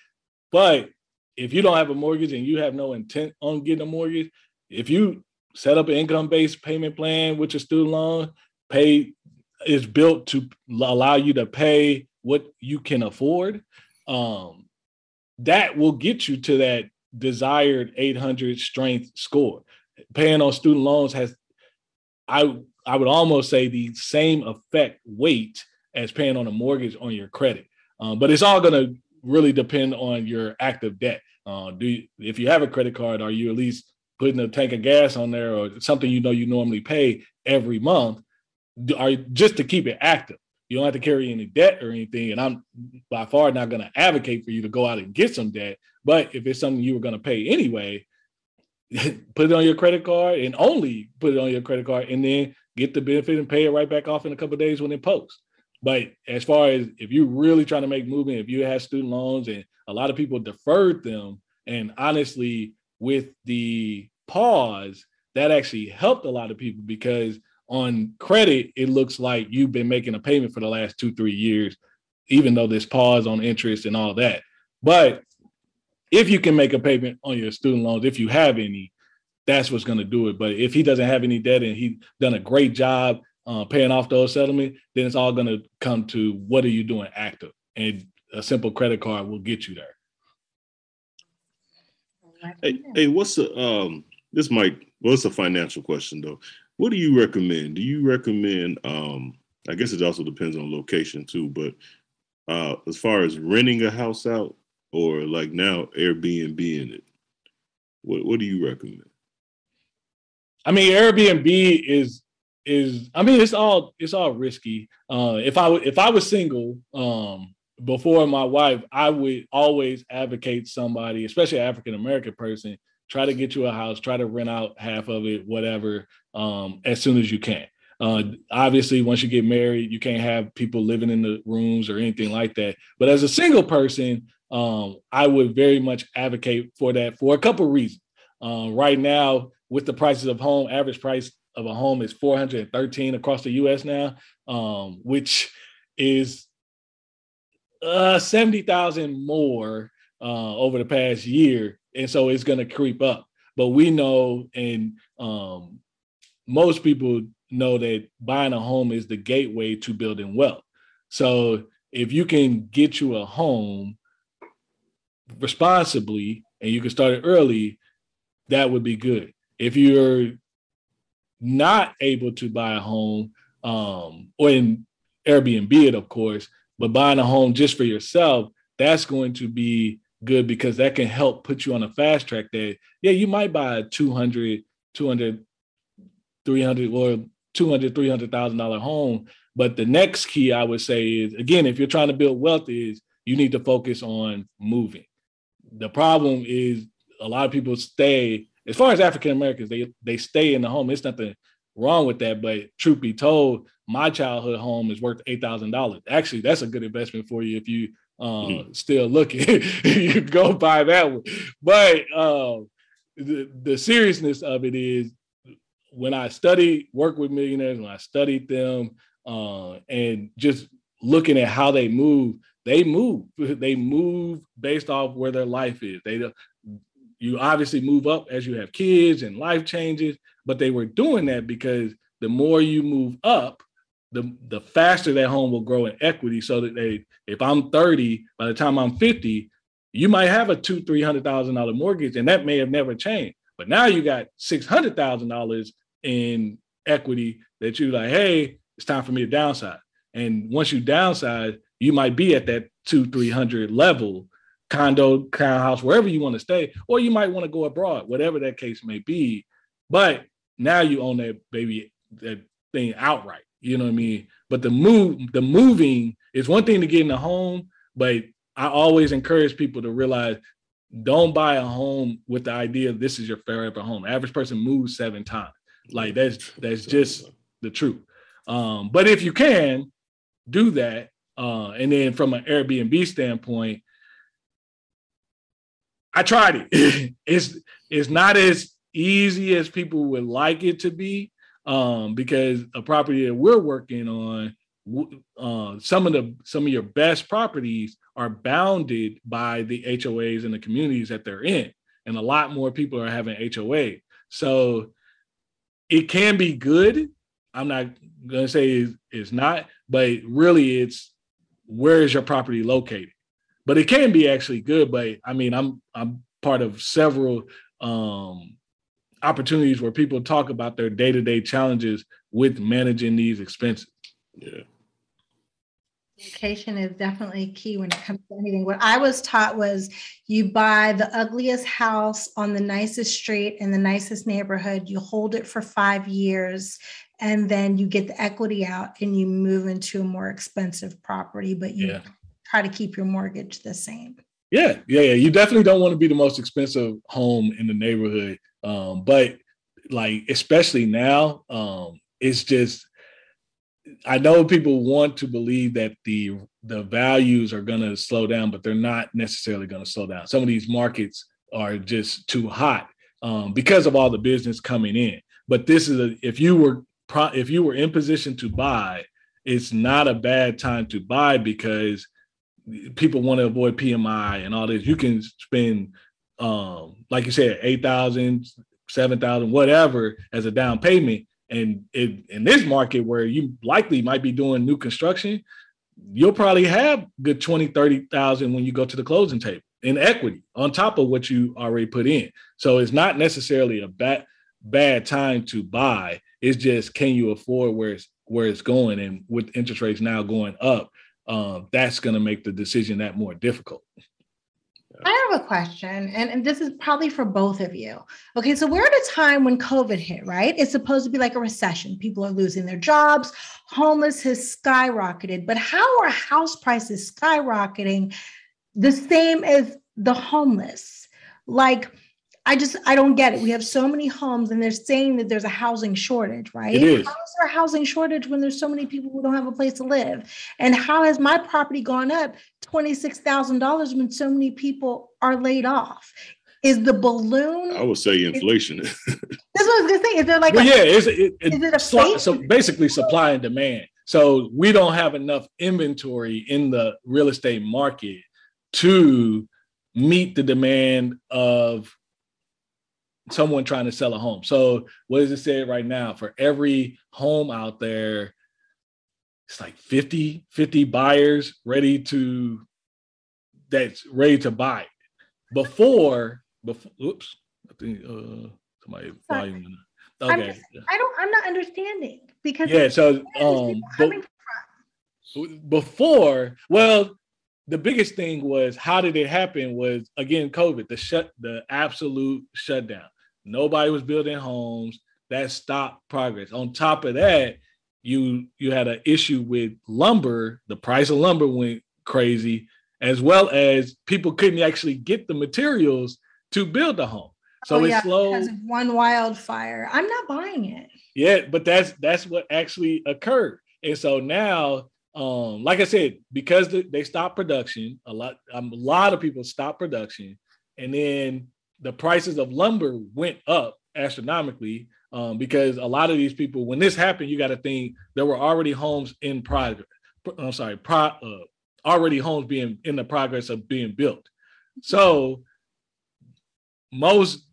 but if you don't have a mortgage and you have no intent on getting a mortgage if you set up an income-based payment plan with your student loan pay is built to allow you to pay what you can afford, um, that will get you to that desired 800 strength score. Paying on student loans has, I I would almost say the same effect weight as paying on a mortgage on your credit. Um, but it's all going to really depend on your active debt. Uh, do you, if you have a credit card, are you at least putting a tank of gas on there or something you know you normally pay every month? are just to keep it active. You don't have to carry any debt or anything. And I'm by far not going to advocate for you to go out and get some debt. But if it's something you were going to pay anyway, put it on your credit card and only put it on your credit card and then get the benefit and pay it right back off in a couple days when it posts. But as far as if you're really trying to make movement, if you have student loans and a lot of people deferred them, and honestly, with the pause, that actually helped a lot of people because on credit, it looks like you've been making a payment for the last two, three years, even though there's pause on interest and all that. But if you can make a payment on your student loans, if you have any, that's what's going to do it. But if he doesn't have any debt and he's done a great job uh, paying off those settlements, then it's all going to come to what are you doing active, and a simple credit card will get you there. Hey, hey, what's the um? This might what's a financial question though? What do you recommend? Do you recommend? Um, I guess it also depends on location too, but uh, as far as renting a house out or like now Airbnb in it, what what do you recommend? I mean, Airbnb is is I mean it's all it's all risky. Uh, if I if I was single um, before my wife, I would always advocate somebody, especially an African American person, try to get you a house, try to rent out half of it, whatever, um, as soon as you can. Uh, obviously, once you get married, you can't have people living in the rooms or anything like that. But as a single person, um, I would very much advocate for that for a couple reasons. Uh, right now, with the prices of home, average price of a home is 413 across the U.S. now, um, which is uh, 70,000 more uh, over the past year and so it's going to creep up. But we know, and um, most people know that buying a home is the gateway to building wealth. So if you can get you a home responsibly and you can start it early, that would be good. If you're not able to buy a home, um, or in Airbnb it, of course, but buying a home just for yourself, that's going to be good because that can help put you on a fast track that yeah you might buy a 200 200 300 or 200 300000 dollar home. But the next key i would say is again if you're trying to build wealth is you need to focus on moving. The problem is a lot of people stay as far as african americans they they stay in the home. It's nothing wrong with that but truth be told my childhood home is worth $8000 actually that's a good investment for you if you mm-hmm. still looking, you go buy that one. But uh, the, the seriousness of it is when I studied work with millionaires, when I studied them, uh, and just looking at how they move, they move. They move based off where their life is. They you obviously move up as you have kids and life changes, but they were doing that because the more you move up, the the faster that home will grow in equity so that they if i'm 30 by the time i'm 50 you might have a two three hundred thousand dollar mortgage and that may have never changed. But now you got six hundred thousand dollars in equity that you like hey it's time for me to downsize. And once you downsize, you might be at that two, 300 level condo, house, wherever you want to stay, or you might want to go abroad, whatever that case may be. But now you own that baby, that thing outright. You know what I mean? But the move, the moving is one thing to get in a home, but I always encourage people to realize don't buy a home with the idea this is your forever home. Average person moves seven times. Like that's that's just the truth. Um, but if you can do that, uh, and then from an Airbnb standpoint, I tried it. it's it's not as easy as people would like it to be um, because a property that we're working on, uh, some of the some of your best properties are bounded by the HOAs and the communities that they're in, and a lot more people are having HOA. So it can be good. I'm not gonna say it's, it's not, but really it's where is your property located? But it can be actually good. But I mean, I'm I'm part of several um, opportunities where people talk about their day-to-day challenges with managing these expenses. Yeah. Communication is definitely key when it comes to anything. What I was taught was you buy the ugliest house on the nicest street in the nicest neighborhood, you hold it for five years, and then you get the equity out and you move into a more expensive property, but you yeah. Try to keep your mortgage the same. Yeah, yeah, yeah. You definitely don't want to be the most expensive home in the neighborhood. Um, but like especially now, um, it's just I know people want to believe that the the values are going to slow down, but they're not necessarily going to slow down. Some of these markets are just too hot um, because of all the business coming in. But this is a if you were if you were in position to buy, it's not a bad time to buy because people want to avoid PMI and all this. You can spend um, like you said, eight thousand, seven thousand, whatever as a down payment and it, in this market where you likely might be doing new construction, you'll probably have good 20, 30,000 when you go to the closing table in equity on top of what you already put in. So it's not necessarily a bad bad time to buy. It's just can you afford where it's where it's going and with interest rates now going up, um, that's going to make the decision that more difficult. I have a question, and, and this is probably for both of you. Okay, so we're at a time when COVID hit, right? It's supposed to be like a recession. People are losing their jobs, homeless has skyrocketed. But how are house prices skyrocketing the same as the homeless? Like, I just I don't get it. We have so many homes, and they're saying that there's a housing shortage, right? It is. How is there a housing shortage when there's so many people who don't have a place to live? And how has my property gone up twenty six thousand dollars when so many people are laid off? Is the balloon? I would say inflation. Is, that's what I was gonna say. Is there like? Well, a, yeah, is it, it, is it a so, so basically supply and demand. So we don't have enough inventory in the real estate market to meet the demand of someone trying to sell a home. So what does it say right now? For every home out there, it's like 50, 50 buyers ready to that's ready to buy. Before, before oops, I think uh somebody volume. Okay. Just, I don't I'm not understanding because yeah, so um before, well, the biggest thing was how did it happen was again COVID, the shut the absolute shutdown. Nobody was building homes. That stopped progress. On top of that, you you had an issue with lumber. The price of lumber went crazy, as well as people couldn't actually get the materials to build a home. So oh, yeah, it's slow. Because of one wildfire, I'm not buying it. Yeah, but that's that's what actually occurred. And so now, um, like I said, because they stopped production, a lot um, a lot of people stopped production, and then the prices of lumber went up astronomically um, because a lot of these people, when this happened, you got to think there were already homes in progress. I'm sorry, pro, uh, already homes being in the progress of being built. So most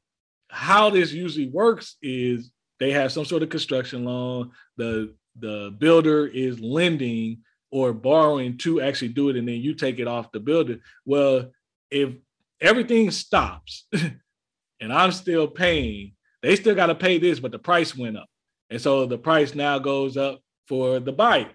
how this usually works is they have some sort of construction loan. The the builder is lending or borrowing to actually do it, and then you take it off the builder. Well, if everything stops and I'm still paying, they still got to pay this, but the price went up. And so the price now goes up for the buyer.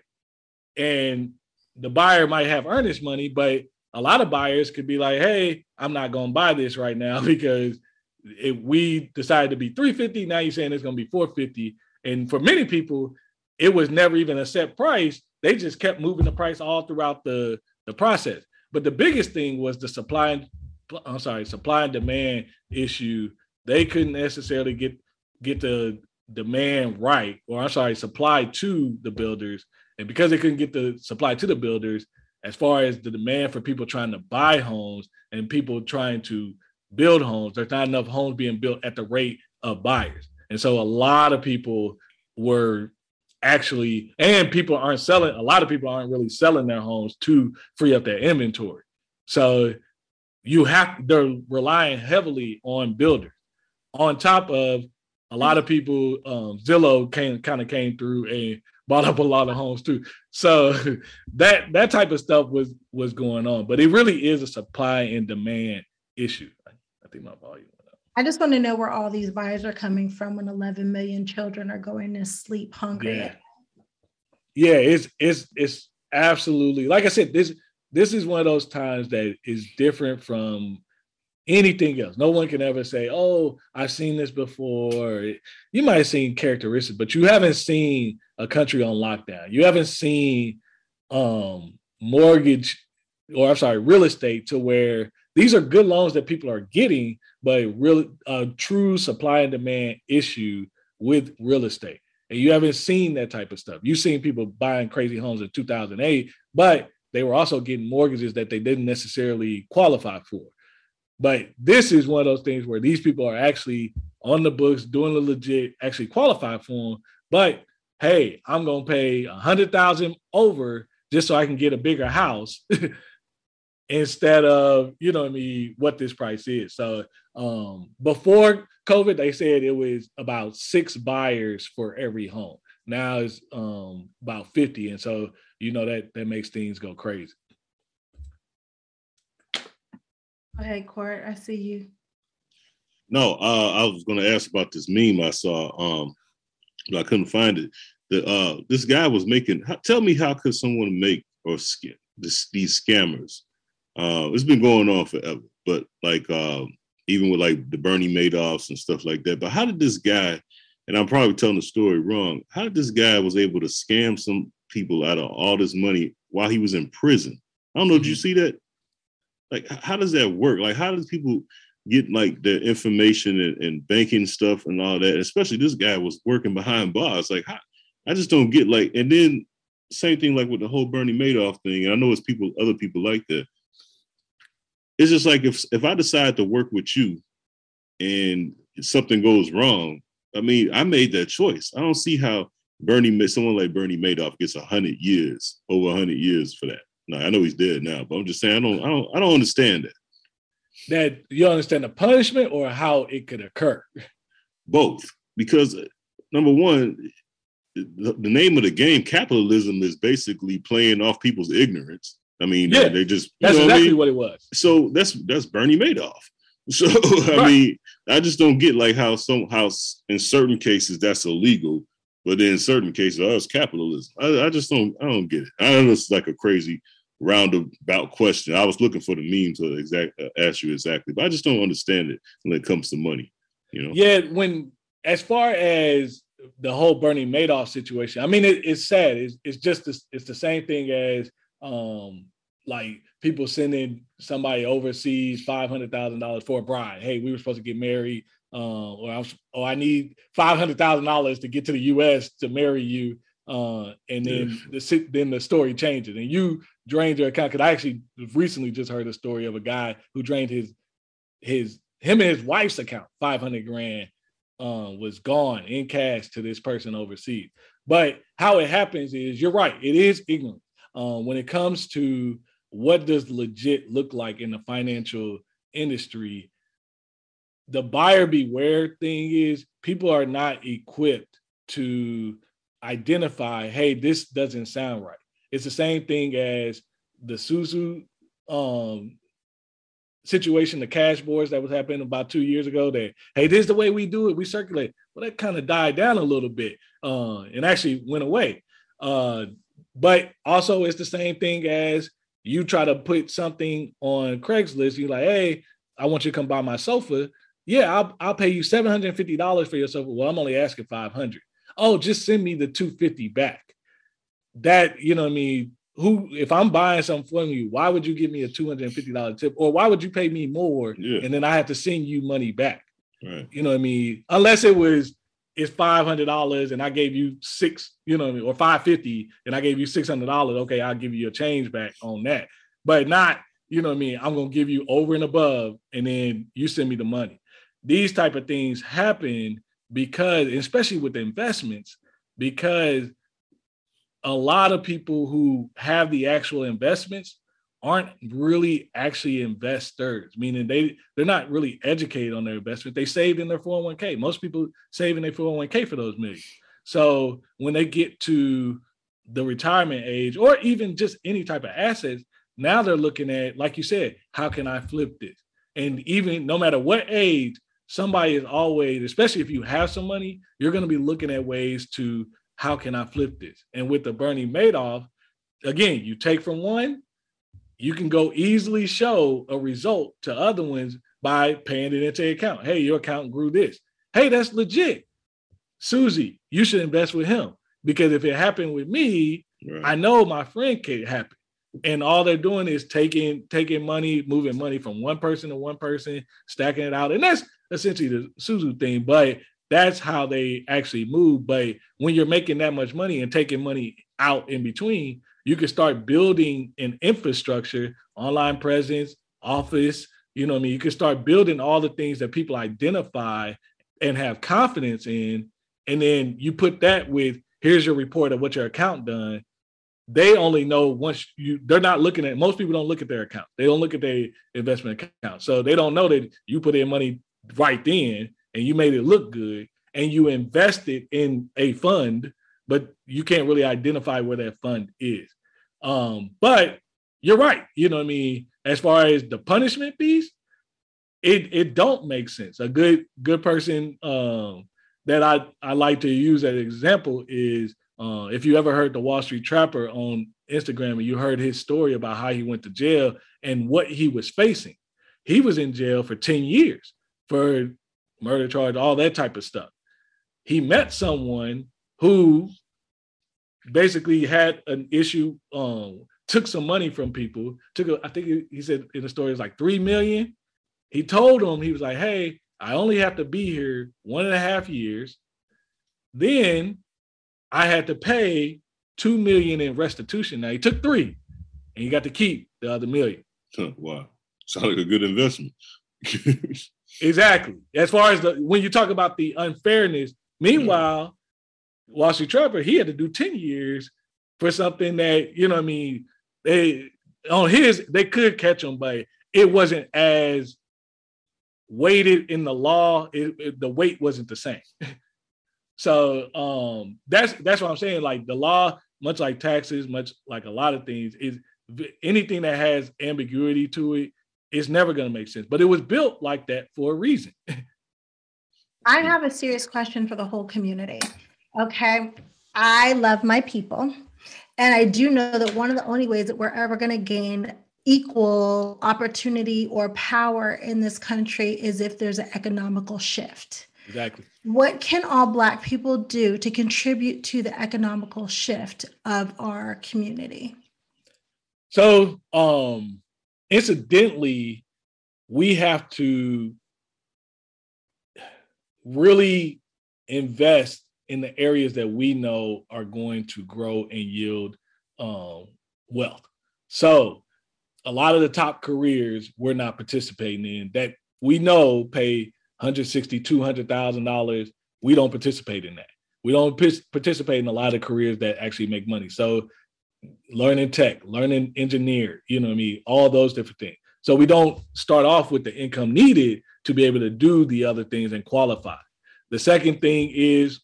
and the buyer might have earnest money, but a lot of buyers could be like, "Hey, I'm not going to buy this right now because if we decided to be 350, now you're saying it's going to be 450." And for many people, it was never even a set price. They just kept moving the price all throughout the the process. But the biggest thing was the supply I'm sorry, supply and demand issue. They couldn't necessarily get get the demand right, or I'm sorry, supply to the builders. And because they couldn't get the supply to the builders, as far as the demand for people trying to buy homes and people trying to build homes, there's not enough homes being built at the rate of buyers. And so a lot of people were actually, and people aren't selling, a lot of people aren't really selling their homes to free up their inventory. So you have, they're relying heavily on builders. On top of a lot of people, um, Zillow came kind of came through and bought up a lot of homes too. So that that type of stuff was was going on, but it really is a supply and demand issue. I think my volume. I just want to know where all these buyers are coming from when 11 million children are going to sleep hungry. Yeah, yeah it's it's it's absolutely like I said. This this is one of those times that is different from anything else. No one can ever say, "Oh, I've seen this before." You might have seen characteristics, but you haven't seen a country on lockdown. You haven't seen um, mortgage, or I'm sorry, real estate to where these are good loans that people are getting, but really a true supply and demand issue with real estate. And you haven't seen that type of stuff. You've seen people buying crazy homes in 2008, but they were also getting mortgages that they didn't necessarily qualify for. But this is one of those things where these people are actually on the books, doing the legit, actually qualified for them. But hey, I'm gonna pay a hundred thousand over just so I can get a bigger house instead of you know I mean what this price is. So um before COVID, they said it was about six buyers for every home. Now it's um about 50. And so you know that that makes things go crazy. Hey, Court, I see you. No, uh, I was going to ask about this meme I saw, um, but I couldn't find it. The uh, this guy was making. Tell me, how could someone make or scam this, these scammers? Uh, it's been going on forever, but like uh, even with like the Bernie Madoffs and stuff like that. But how did this guy? And I'm probably telling the story wrong. How did this guy was able to scam some people out of all this money while he was in prison? I don't know. Did you mm-hmm. see that? like how does that work like how does people get like the information and, and, banking stuff and all that especially this guy was working behind bars like how, i just don't get like and then same thing like with the whole bernie madoff thing and i know it's people other people like that it's just like if if i decide to work with you and something goes wrong i mean i made that choice i don't see how bernie someone like bernie madoff gets 100 years over 100 years for that no, I know he's dead now, but I'm just saying I don't I don't I don't understand that. That you understand the punishment or how it could occur? Both. Because uh, number one, the, the name of the game, capitalism, is basically playing off people's ignorance. I mean, yeah, they just that's exactly what, I mean? what, it was. So that's that's Bernie Madoff. So I right. mean, I just don't get like how some how in certain cases that's illegal, but then in certain cases, oh, it's capitalism. I, I just don't I don't get it. I know it's like a crazy roundabout question. I was looking for the meme to exact uh, ask you exactly, but I just don't understand it when it comes to money. You know? Yeah, when as far as the whole Bernie Madoff situation, I mean, it, it's sad. It's, it's just this, it's the same thing as um like people sending somebody overseas five hundred thousand dollars for a bride. Hey, we were supposed to get married, uh, or I was, oh, I need five hundred thousand dollars to get to the U.S. to marry you. Uh, and then the then the story changes, and you drained your account. Because I actually recently just heard a story of a guy who drained his his him and his wife's account, five hundred grand, uh, was gone in cash to this person overseas. But how it happens is, you're right, it is ignorant um, when it comes to what does legit look like in the financial industry. The buyer beware thing is people are not equipped to identify, hey, this doesn't sound right. It's the same thing as the Susu um, situation, the cash boards that was happening about two years ago. That hey, this is the way we do it. We circulate. Well, that kind of died down a little bit, uh, and actually went away. Uh, but also it's the same thing as you try to put something on Craigslist. You're like, hey, I want you to come buy my sofa. Yeah, I'll, I'll pay you $750 for yourself. Well, I'm only asking 500. Oh, just send me the 250 back. That, you know what I mean? Who, if I'm buying something from you, why would you give me a $250 tip? Or why would you pay me more Yeah. and then I have to send you money back? Right. You know what I mean? Unless it was it's five hundred dollars and I gave you six, you know, what I mean, or five fifty and I gave you six hundred dollars. Okay, I'll give you a change back on that, but not, you know what I mean? I'm gonna give you over and above, and then you send me the money. These type of things happen because, especially with investments, because a lot of people who have the actual investments aren't really actually investors, meaning they they're not really educated on their investment. They saved in their 401k. Most people save in their 401k for those millions. So when they get to the retirement age or even just any type of assets, now they're looking at, like you said, how can I flip this? And even no matter what age, somebody is always, especially if you have some money, you're going to be looking at ways to how can I flip this? And with the Bernie Madoff, again, you take from one, you can go easily show a result to other ones by paying it into the account. Hey, your account grew this. Hey, that's legit. Susie, you should invest with him because if it happened with me, Right. I know my friend can't happen. And all they're doing is taking taking money, moving money from one person to one person, stacking it out. And that's essentially the Susu thing, but that's how they actually move. But when you're making that much money and taking money out in between, you can start building an infrastructure, online presence, office. You know what I mean? You can start building all the things that people identify and have confidence in. And then you put that with here's your report of what your account done. They only know once you they're not looking at most people don't look at their account. They don't look at their investment account. So they don't know that you put in money right then and you made it look good and you invested in a fund, but you can't really identify where that fund is. Um, but you're right. You know what I mean? As far as the punishment piece, it it don't make sense. A good good person um that I, I like to use as an example is uh, if you ever heard the Wall Street Trapper on Instagram and you heard his story about how he went to jail and what he was facing. He was in jail for 10 years for murder charge, all that type of stuff. He met someone who basically had an issue, um, took some money from people, took a, I think he- said in the story it's like three million. He told him, he was like, hey, I only have to be here one and a half years. Then I had to pay two million in restitution. Now he took three, and he got to keep the other million. Huh, wow. Sounds like a good investment. Exactly. As far as the when you talk about the unfairness, meanwhile, Wall Street Trapper, he had to do 10 years for something that, you know what I mean, they on his, they could catch him, but it wasn't as weighted in the law. It, it- the weight wasn't the same. so um that's that's what I'm saying. Like the law, much like taxes, much like a lot of things, is anything that has ambiguity to it it's never going to make sense. But it was built like that for a reason. I have a serious question for the whole community. Okay. I love my people. And I do know that one of the only ways that we're ever going to gain equal opportunity or power in this country is if there's an economical shift. Exactly. What can all Black people do to contribute to the economical shift of our community? So, um, incidentally, we have to really invest in the areas that we know are going to grow and yield um, wealth. So, a lot of the top careers we're not participating in that we know pay 160 200,000 dollars we don't participate in that we don't participate in a lot of careers that actually make money so learning tech learning engineer you know what i mean? All those different things. So we don't start off with the income needed to be able to do the other things and qualify. The second thing is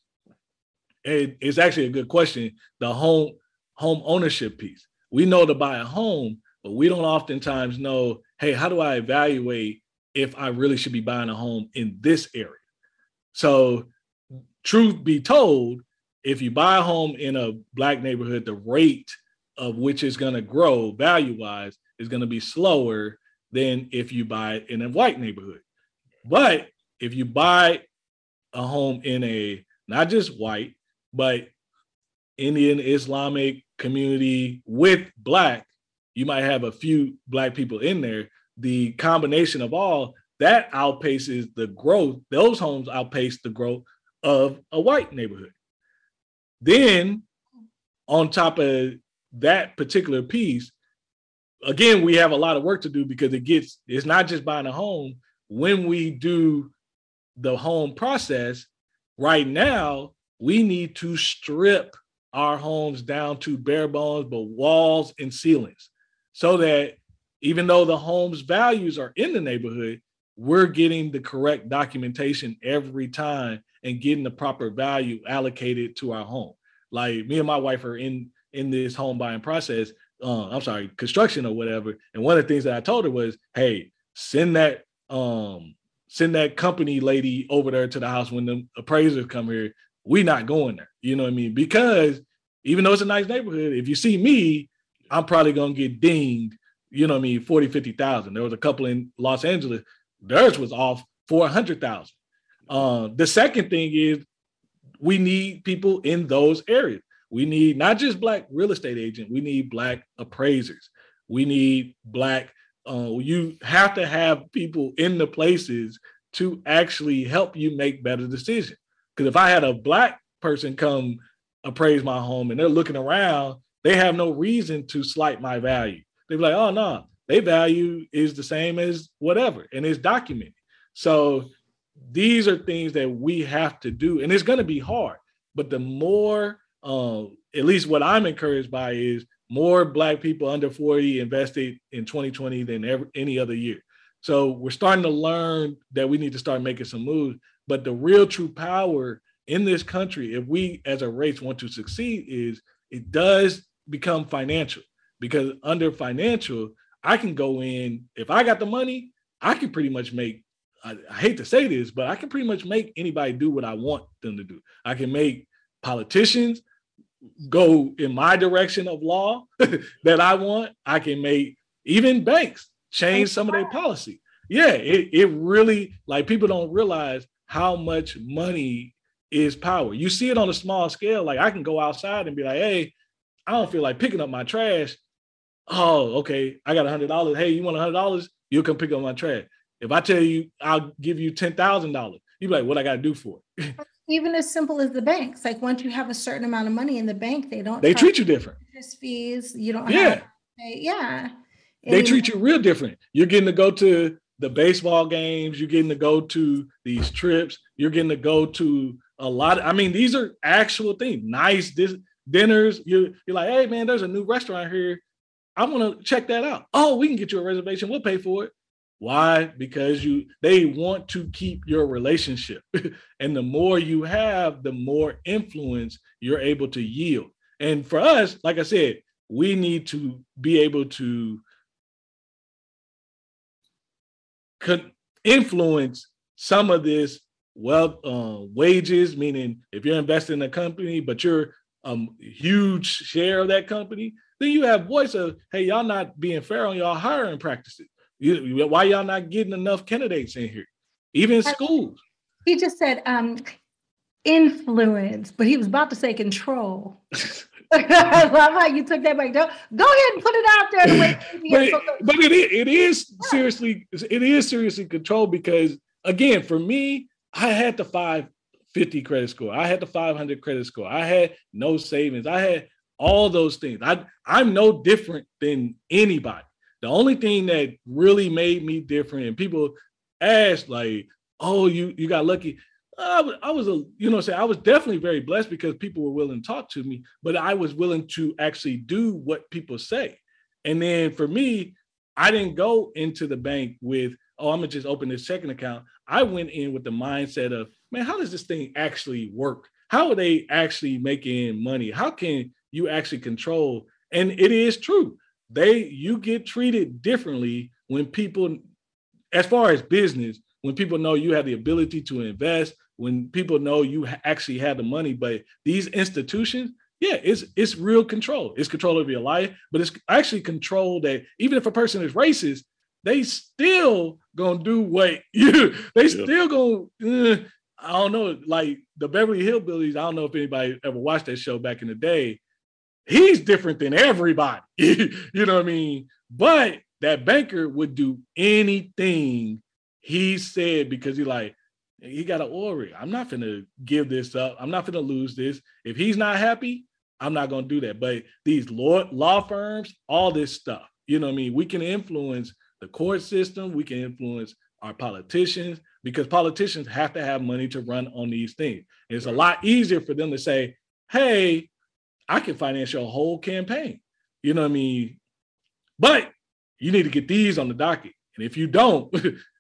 it- it's actually a good question the home home ownership piece. We know to buy a home but we don't oftentimes know hey how do i evaluate if i really should be buying a home in this area? So truth be told if you buy a home in a black neighborhood the rate of which is going to grow value wise is going to be slower than if you buy in a white neighborhood. But if you buy a home in a not just white, but Indian Islamic community with black, you might have a few black people in there. The combination of all that outpaces the growth, those homes outpace the growth of a white neighborhood. Then, on top of that particular piece, again, we have a lot of work to do because it gets, it's not just buying a home. When we do the home process, right now, we need to strip our homes down to bare bones, but walls and ceilings, so that even though the home's values are in the neighborhood, we're getting the correct documentation every time and getting the proper value allocated to our home. Like me and my wife are in in this home buying process. Uh, I'm sorry, construction or whatever. And one of the things that I told her was, "Hey, send that um send that company lady over there to the house when the appraisers come here. We not going there. You know what I mean? Because even though it's a nice neighborhood, if you see me, I'm probably gonna get dinged. You know what I mean? 40, 50,000. There was a couple in Los Angeles. Theirs was off 400,000. Uh, the second thing is we need people in those areas. We need not just black real estate agents, we need black appraisers. We need black, uh, you have to have people in the places to actually help you make better decisions. Because if I had a black person come appraise my home and they're looking around, they have no reason to slight my value. They're like, oh no, their value is the same as whatever, and it's documented. So these are things that we have to do, and it's going to be hard. But the more, uh, at least what I'm encouraged by, is more Black people under 40 invested in 2020 than ever, any other year. So we're starting to learn that we need to start making some moves. But the real true power in this country, if we as a race want to succeed, is it does become financial. Because under financial, I can go in, if I got the money, I can pretty much make I, I, hate to say this, but I can pretty much make anybody do what I want them to do. I can make politicians go in my direction of law that I want. I can make even banks change some of their policy. Yeah, it, it really like people don't realize how much money is power. You see it on a small scale. Like I can go outside and be like, hey, I don't feel like picking up my trash. Oh, okay. I got a hundred dollars. Hey, you want a hundred dollars? You'll come pick up my trash. If I tell you I'll give you ten thousand dollars, you be like, what I gotta do for it? Even as simple as the banks, like once you have a certain amount of money in the bank, they don't they treat you different. Interest fees, you don't yeah. Pay, yeah. They and, treat you real different. You're getting to go to the baseball games, you're getting to go to these trips, you're getting to go to a lot. Of, I mean, these are actual things, nice dis- dinners. You're, you're like, hey man, there's a new restaurant here. I want to check that out. Oh, we can get you a reservation. We'll pay for it. Why? Because you they want to keep your relationship. and the more you have, the more influence you're able to yield. And for us, like I said, we need to be able to influence some of this wealth uh, wages, meaning if you're investing in a company, but you're a um, huge share of that company, then you have voice of, hey, y'all not being fair on y'all hiring practices. You, why y'all not getting enough candidates in here, even in schools? He just said um, influence, but he was about to say control. I love how you took that back. Go, go ahead and put it out there. The but, it, but it, it is seriously, it is seriously control because again, for me, I had the 550 credit score. I had the 500 credit score. I had no savings. I had all those things. I I'm no different than anybody. The only thing that really made me different, and people ask like, "Oh, you you got lucky." I was, I was a, you know, say I was definitely very blessed because people were willing to talk to me, but I was willing to actually do what people say. And then for me, I didn't go into the bank with, oh, I'm gonna just open this checking account. I went in with the mindset of, man, how does this thing actually work? How are they actually making money? How can you actually control? And it is true they you get treated differently when people as far as business when people know you have the ability to invest when people know you actually have the money but these institutions yeah, it's it's real control. It's control over your life, but it's actually control that even if a person is racist, they still gonna do what you they Yeah. still gonna uh, I don't know, like the Beverly Hillbillies. I don't know if anybody ever watched that show back in the day. He's different than everybody. you know what I mean? But that banker would do anything he said because he like he got an aura. I'm not gonna give this up. I'm not gonna lose this. If he's not happy, I'm not gonna do that. But these law law firms, all this stuff, you know what I mean? We can influence the court system, we can influence our politicians because politicians have to have money to run on these things. It's a lot easier for them to say, hey, I can finance your whole campaign. You know what I mean? But you need to get these on the docket. And if you don't,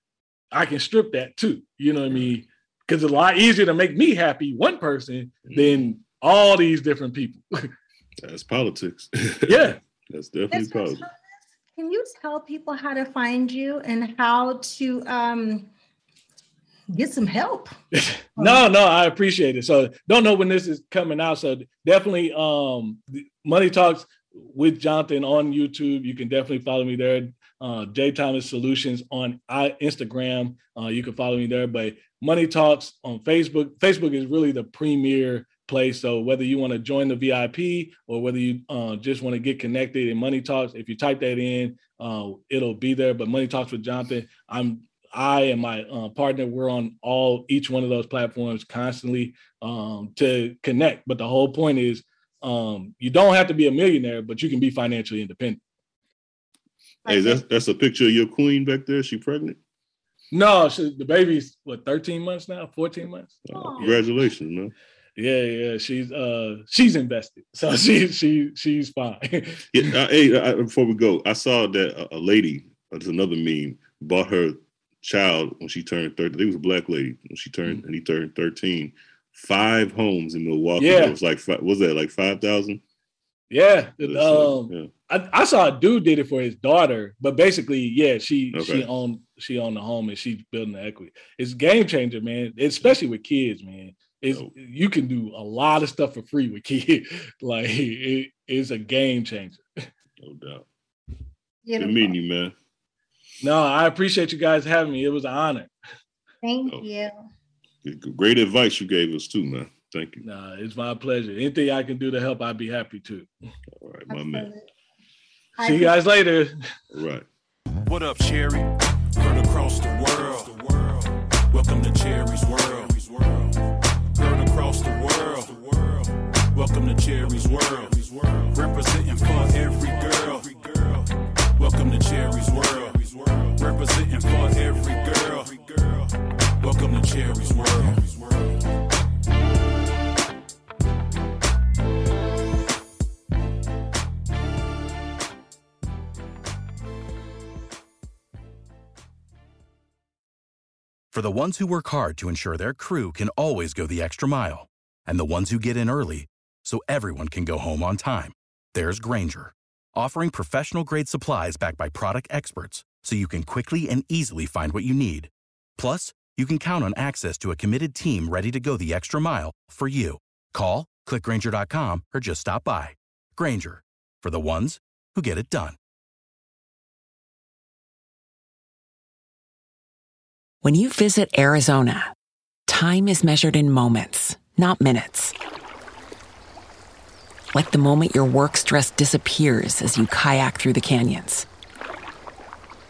I can strip that too. You know what I mean? Because it's a lot easier to make me happy, one person, than all these different people. That's politics. yeah. That's definitely Mr. politics. Thomas, Can you tell people how to find you and how to um, get some help? no, no, I appreciate it. So don't know when this is coming out. So definitely um Money Talks with Jonathan on YouTube. You can definitely follow me there. Uh J Thomas Solutions on I, Instagram. Uh you can follow me there. But Money Talks on Facebook. Facebook is really the premier place. So whether you want to join the VIP or whether you uh, just want to get connected in Money Talks, if you type that in, uh, it'll be there. But Money Talks with Jonathan, I'm I and my uh, partner, we're on all each one of those platforms constantly um, to connect. But the whole point is, um, you don't have to be a millionaire, but you can be financially independent. Hey, that's that's a picture of your queen back there. She pregnant? No, she, the baby's what 13 months now, 14 months. Uh, congratulations, man. Yeah, yeah, she's uh she's invested, so she she she's fine. Yeah, uh, hey, uh, before we go, I saw that a, a lady, uh, there's another meme, bought her child when she turned 30. It was a black lady when she turned, and he turned 13. Five homes in Milwaukee. Yeah. It was like, fi- was that like 5,000? yeah, Yeah. um, I, I saw a dude did it for his daughter, but basically, yeah, she Okay. she owned she owned the home and she's building the equity. It's game changer, man. Especially with kids, man. It's Dope. you can do a lot of stuff for free with kids. like it is a game changer. No doubt. Beautiful. Good meeting you, man. No, I appreciate you guys having me. It was an honor. Thank Oh. you. Great advice you gave us too, man. Thank you. Nah, it's my pleasure. Anything I can do to help, I'd be happy to. All right, my man. I See you guys later. All right. What up, Cherie? Heard across the world. Welcome to Cherie's world. Heard across the world. Welcome to Cherie's world. Representing for every girl. Welcome to World. Representing for every girl. Welcome to Cherie's world. For the ones who work hard to ensure their crew can always go the extra mile, and the ones who get in early so everyone can go home on time, there's Grainger, offering professional grade supplies backed by product experts so you can quickly and easily find what you need. Plus, you can count on access to a committed team ready to go the extra mile for you. Call, clickgrainger.com, or just stop by. Grainger, for the ones who get it done. When you visit Arizona, time is measured in moments, not minutes. Like the moment your work stress disappears as you kayak through the canyons.